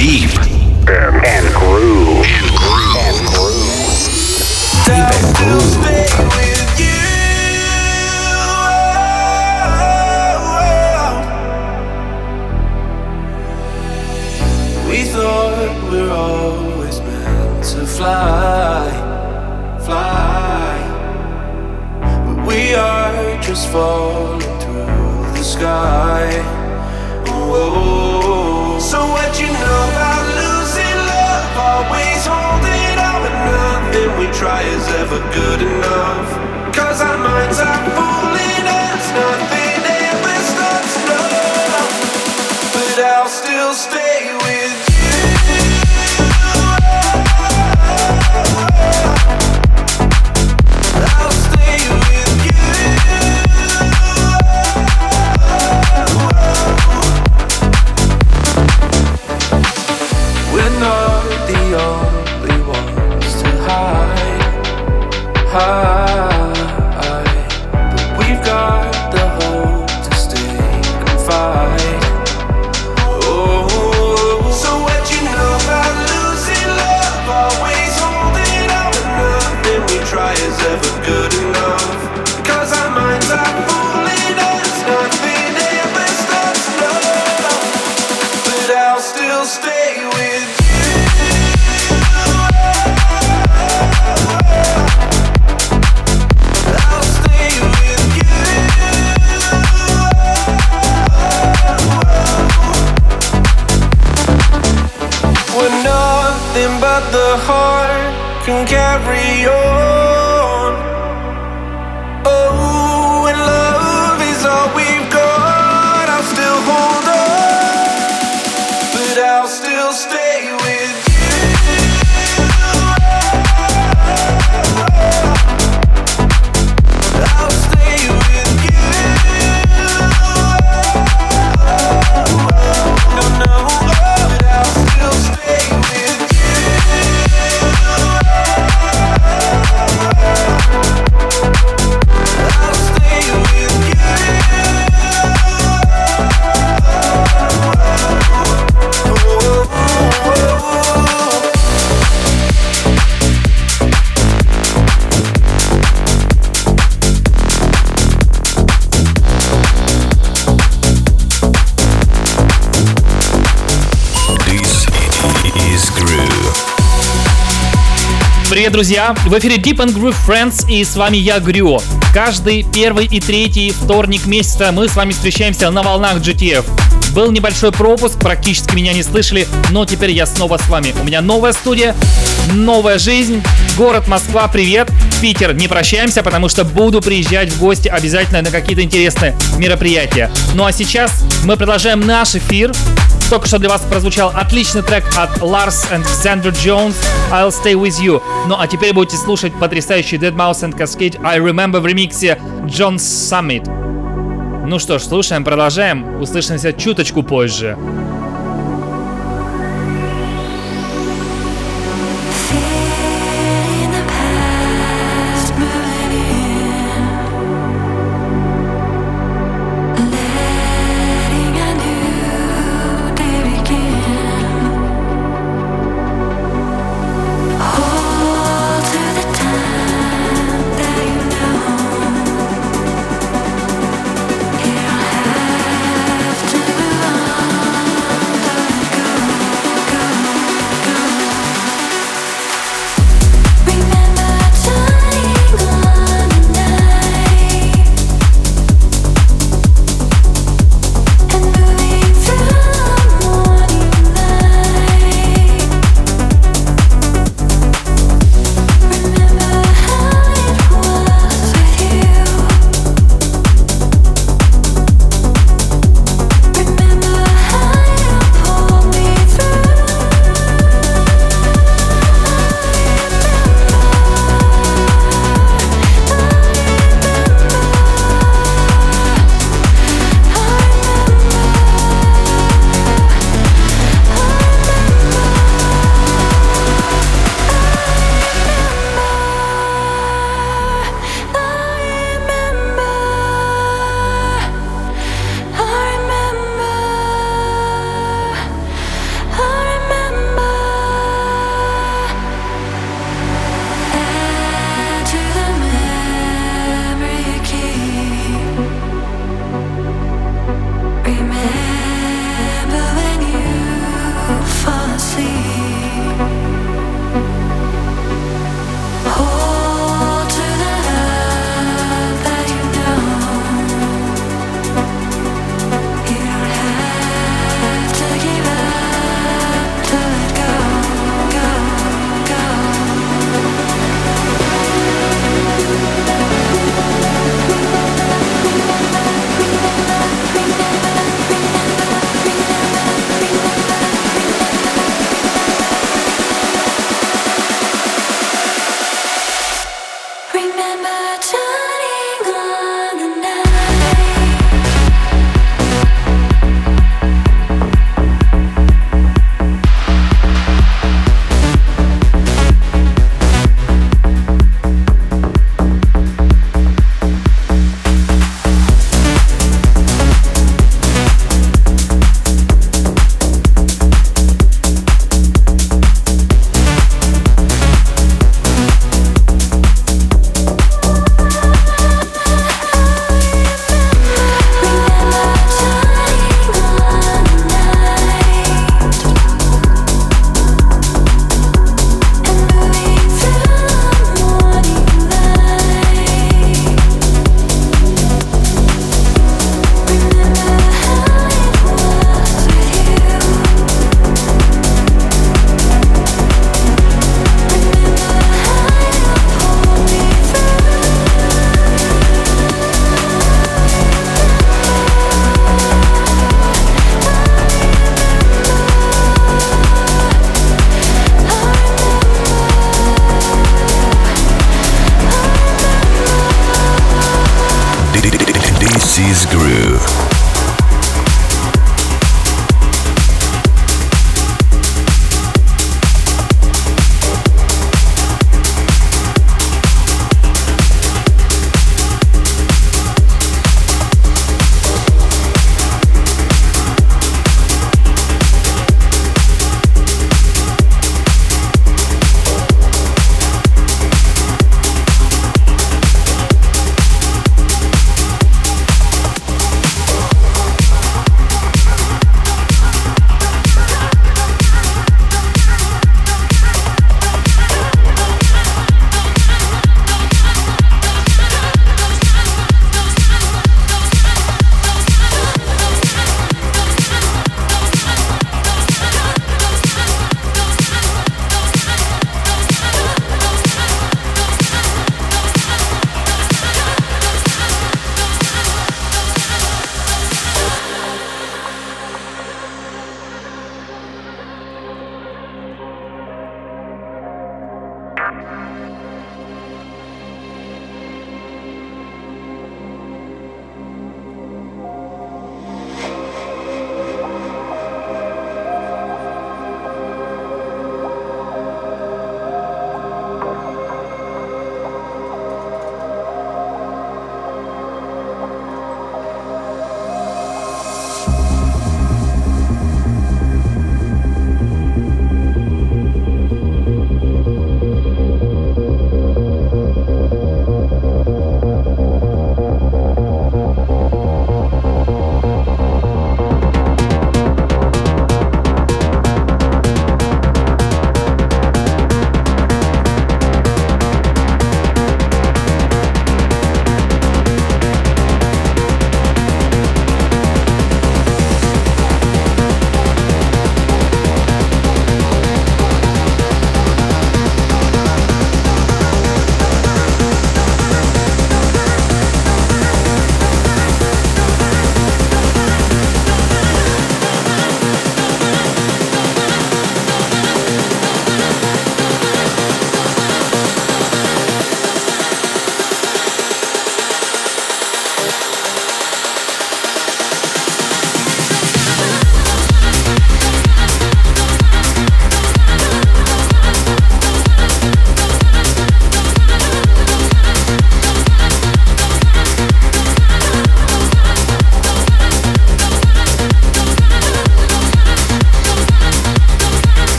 Deep Привет, друзья! В эфире Deep and Groove Friends и с вами я, Грю. Каждый первый и третий вторник месяца мы с вами встречаемся на волнах GTF. Был небольшой пропуск, практически меня не слышали, но теперь я снова с вами. У меня новая студия, новая жизнь, город Москва, привет! Питер, не прощаемся, потому что буду приезжать в гости обязательно на какие-то интересные мероприятия. Ну а сейчас мы продолжаем наш эфир. Только что для вас прозвучал отличный трек от Lars and Xander Jones I'll Stay With You. Ну а теперь будете слушать потрясающий Dead Mouse and Cascade I Remember в ремиксе John Summit. Ну что ж, слушаем, продолжаем. Услышимся чуточку позже.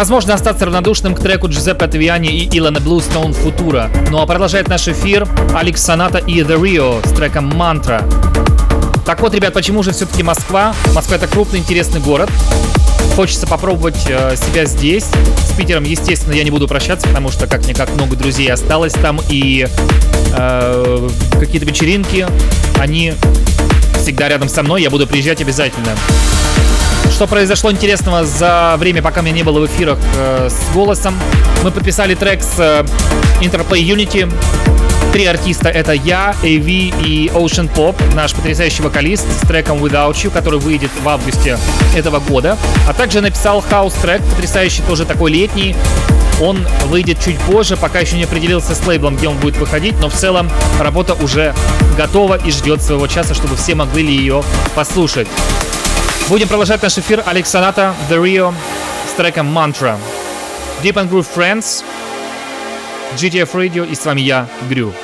Невозможно остаться равнодушным к треку Джузеппе Тавиани и Илона Bluestone Futura. Ну а продолжает наш эфир Алекс Саната и The Rio с треком Мантра. Так вот, ребят, почему же все-таки Москва? Москва это крупный, интересный город. Хочется попробовать э, себя здесь. С Питером, естественно, я не буду прощаться, потому что как-никак много друзей осталось там. И э, какие-то вечеринки, они всегда рядом со мной. Я буду приезжать обязательно. Что произошло интересного за время, пока меня не было в эфирах э, с голосом? Мы подписали трек с э, Interplay Unity. Три артиста это я, AV и Ocean Pop, наш потрясающий вокалист с треком Without You, который выйдет в августе этого года. А также написал хаус-трек, потрясающий, тоже такой летний. Он выйдет чуть позже, пока еще не определился с лейблом, где он будет выходить, но в целом работа уже готова и ждет своего часа, чтобы все могли ее послушать. Будем продолжать наш эфир Алекс Саната, The Rio с треком Mantra. Deep and Groove Friends, GTF Radio и с вами я, Грю.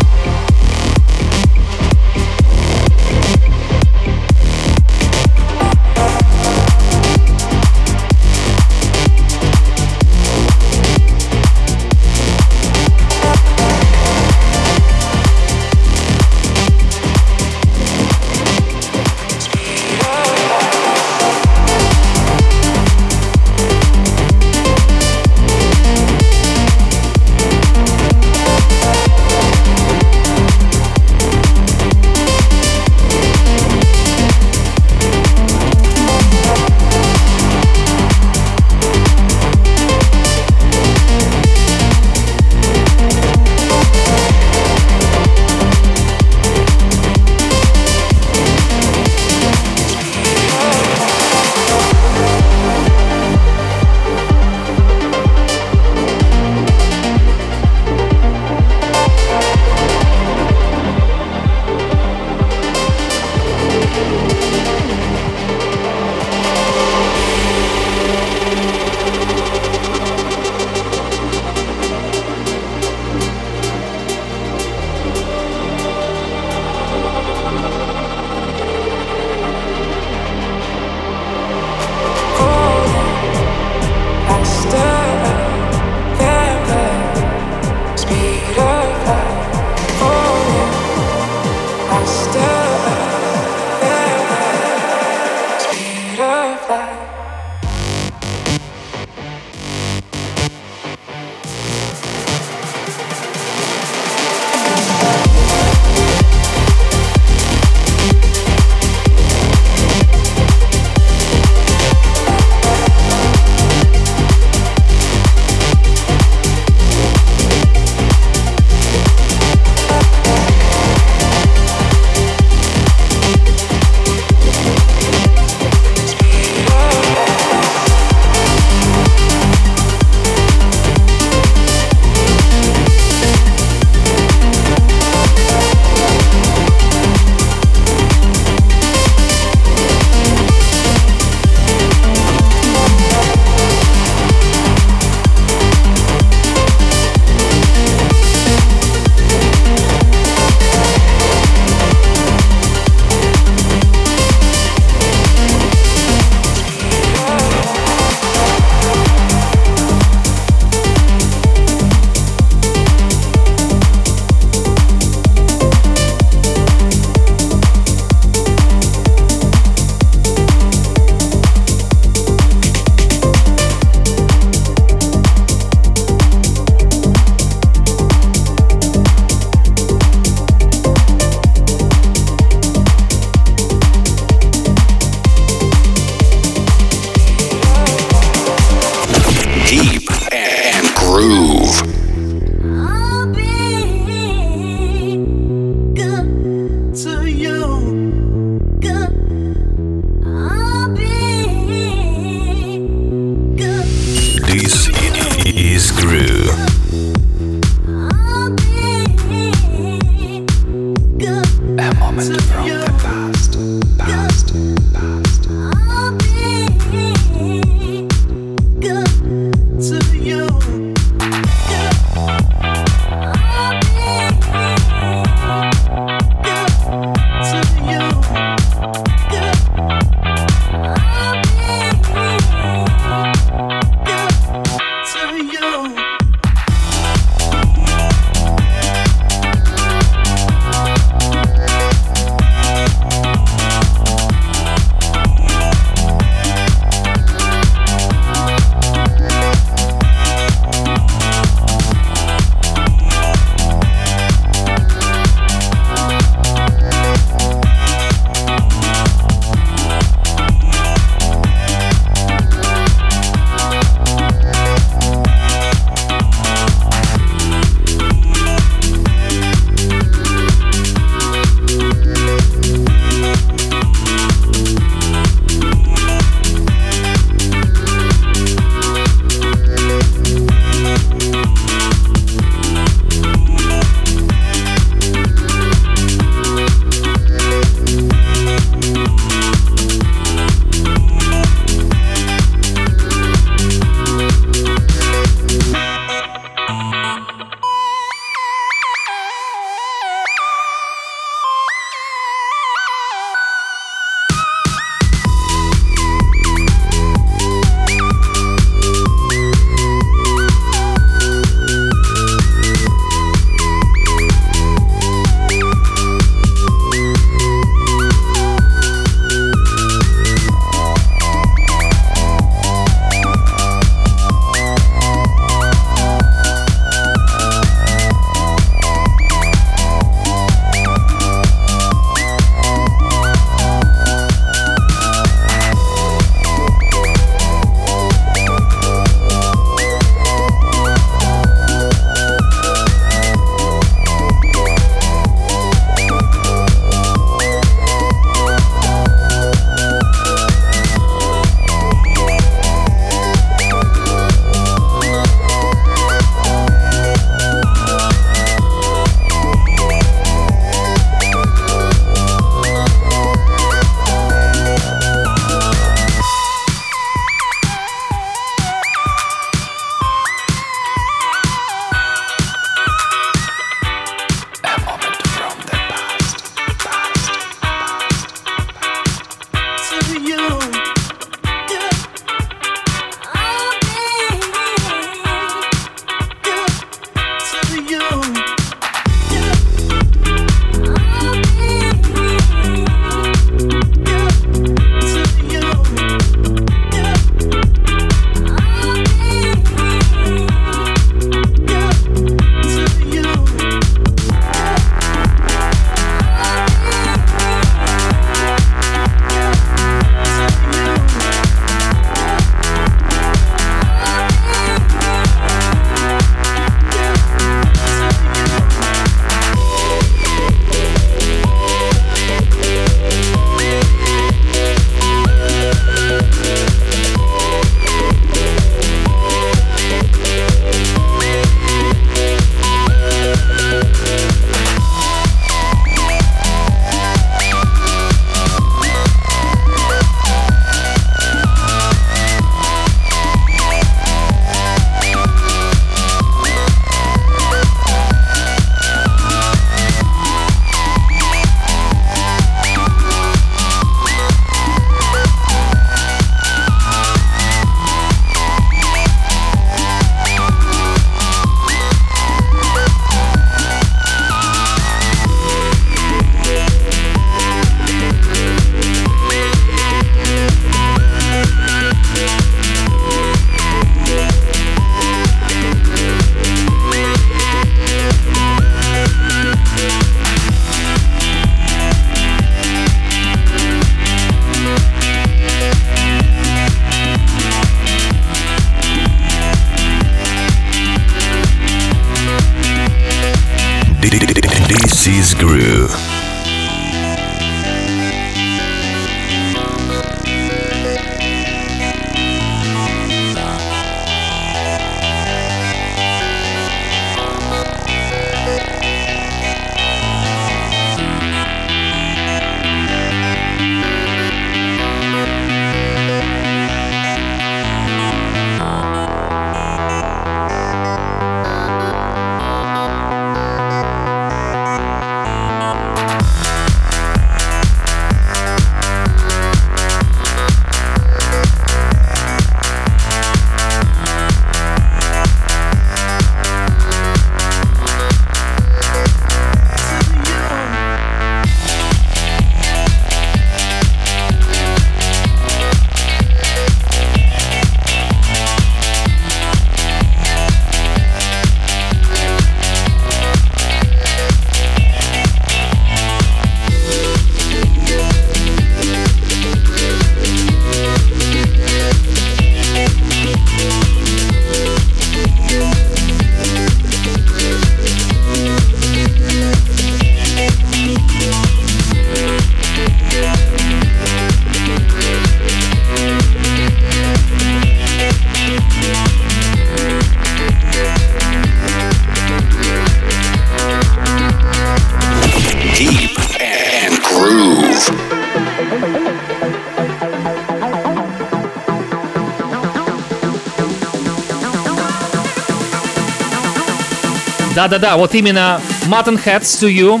Да-да-да, вот именно Mutton Heads to You,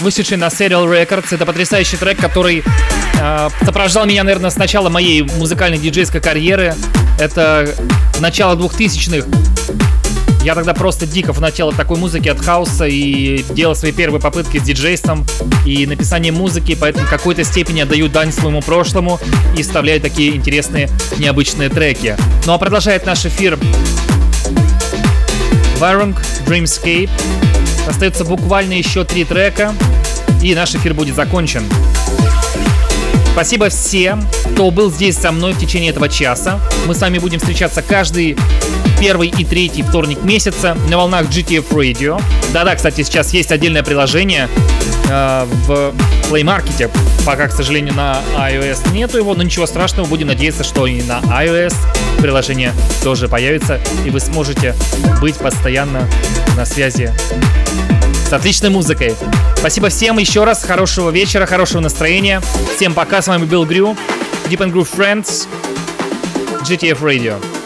вышедший на Serial Records. Это потрясающий трек, который э, сопровождал меня, наверное, с начала моей музыкальной диджейской карьеры. Это начало 2000-х. Я тогда просто дико фанател от такой музыки, от хаоса и делал свои первые попытки с диджейством и написанием музыки, поэтому в какой-то степени отдаю дань своему прошлому и вставляю такие интересные, необычные треки. Ну а продолжает наш эфир Varung Dreamscape. Остается буквально еще три трека, и наш эфир будет закончен. Спасибо всем, кто был здесь со мной в течение этого часа. Мы с вами будем встречаться каждый первый и третий вторник месяца на волнах GTF Radio. Да-да, кстати, сейчас есть отдельное приложение э, в Play Market. Пока, к сожалению, на iOS нету его, но ничего страшного, будем надеяться, что и на iOS приложение тоже появится, и вы сможете быть постоянно на связи с отличной музыкой. Спасибо всем еще раз, хорошего вечера, хорошего настроения. Всем пока, с вами был Грю, Deep and Groove Friends, GTF Radio.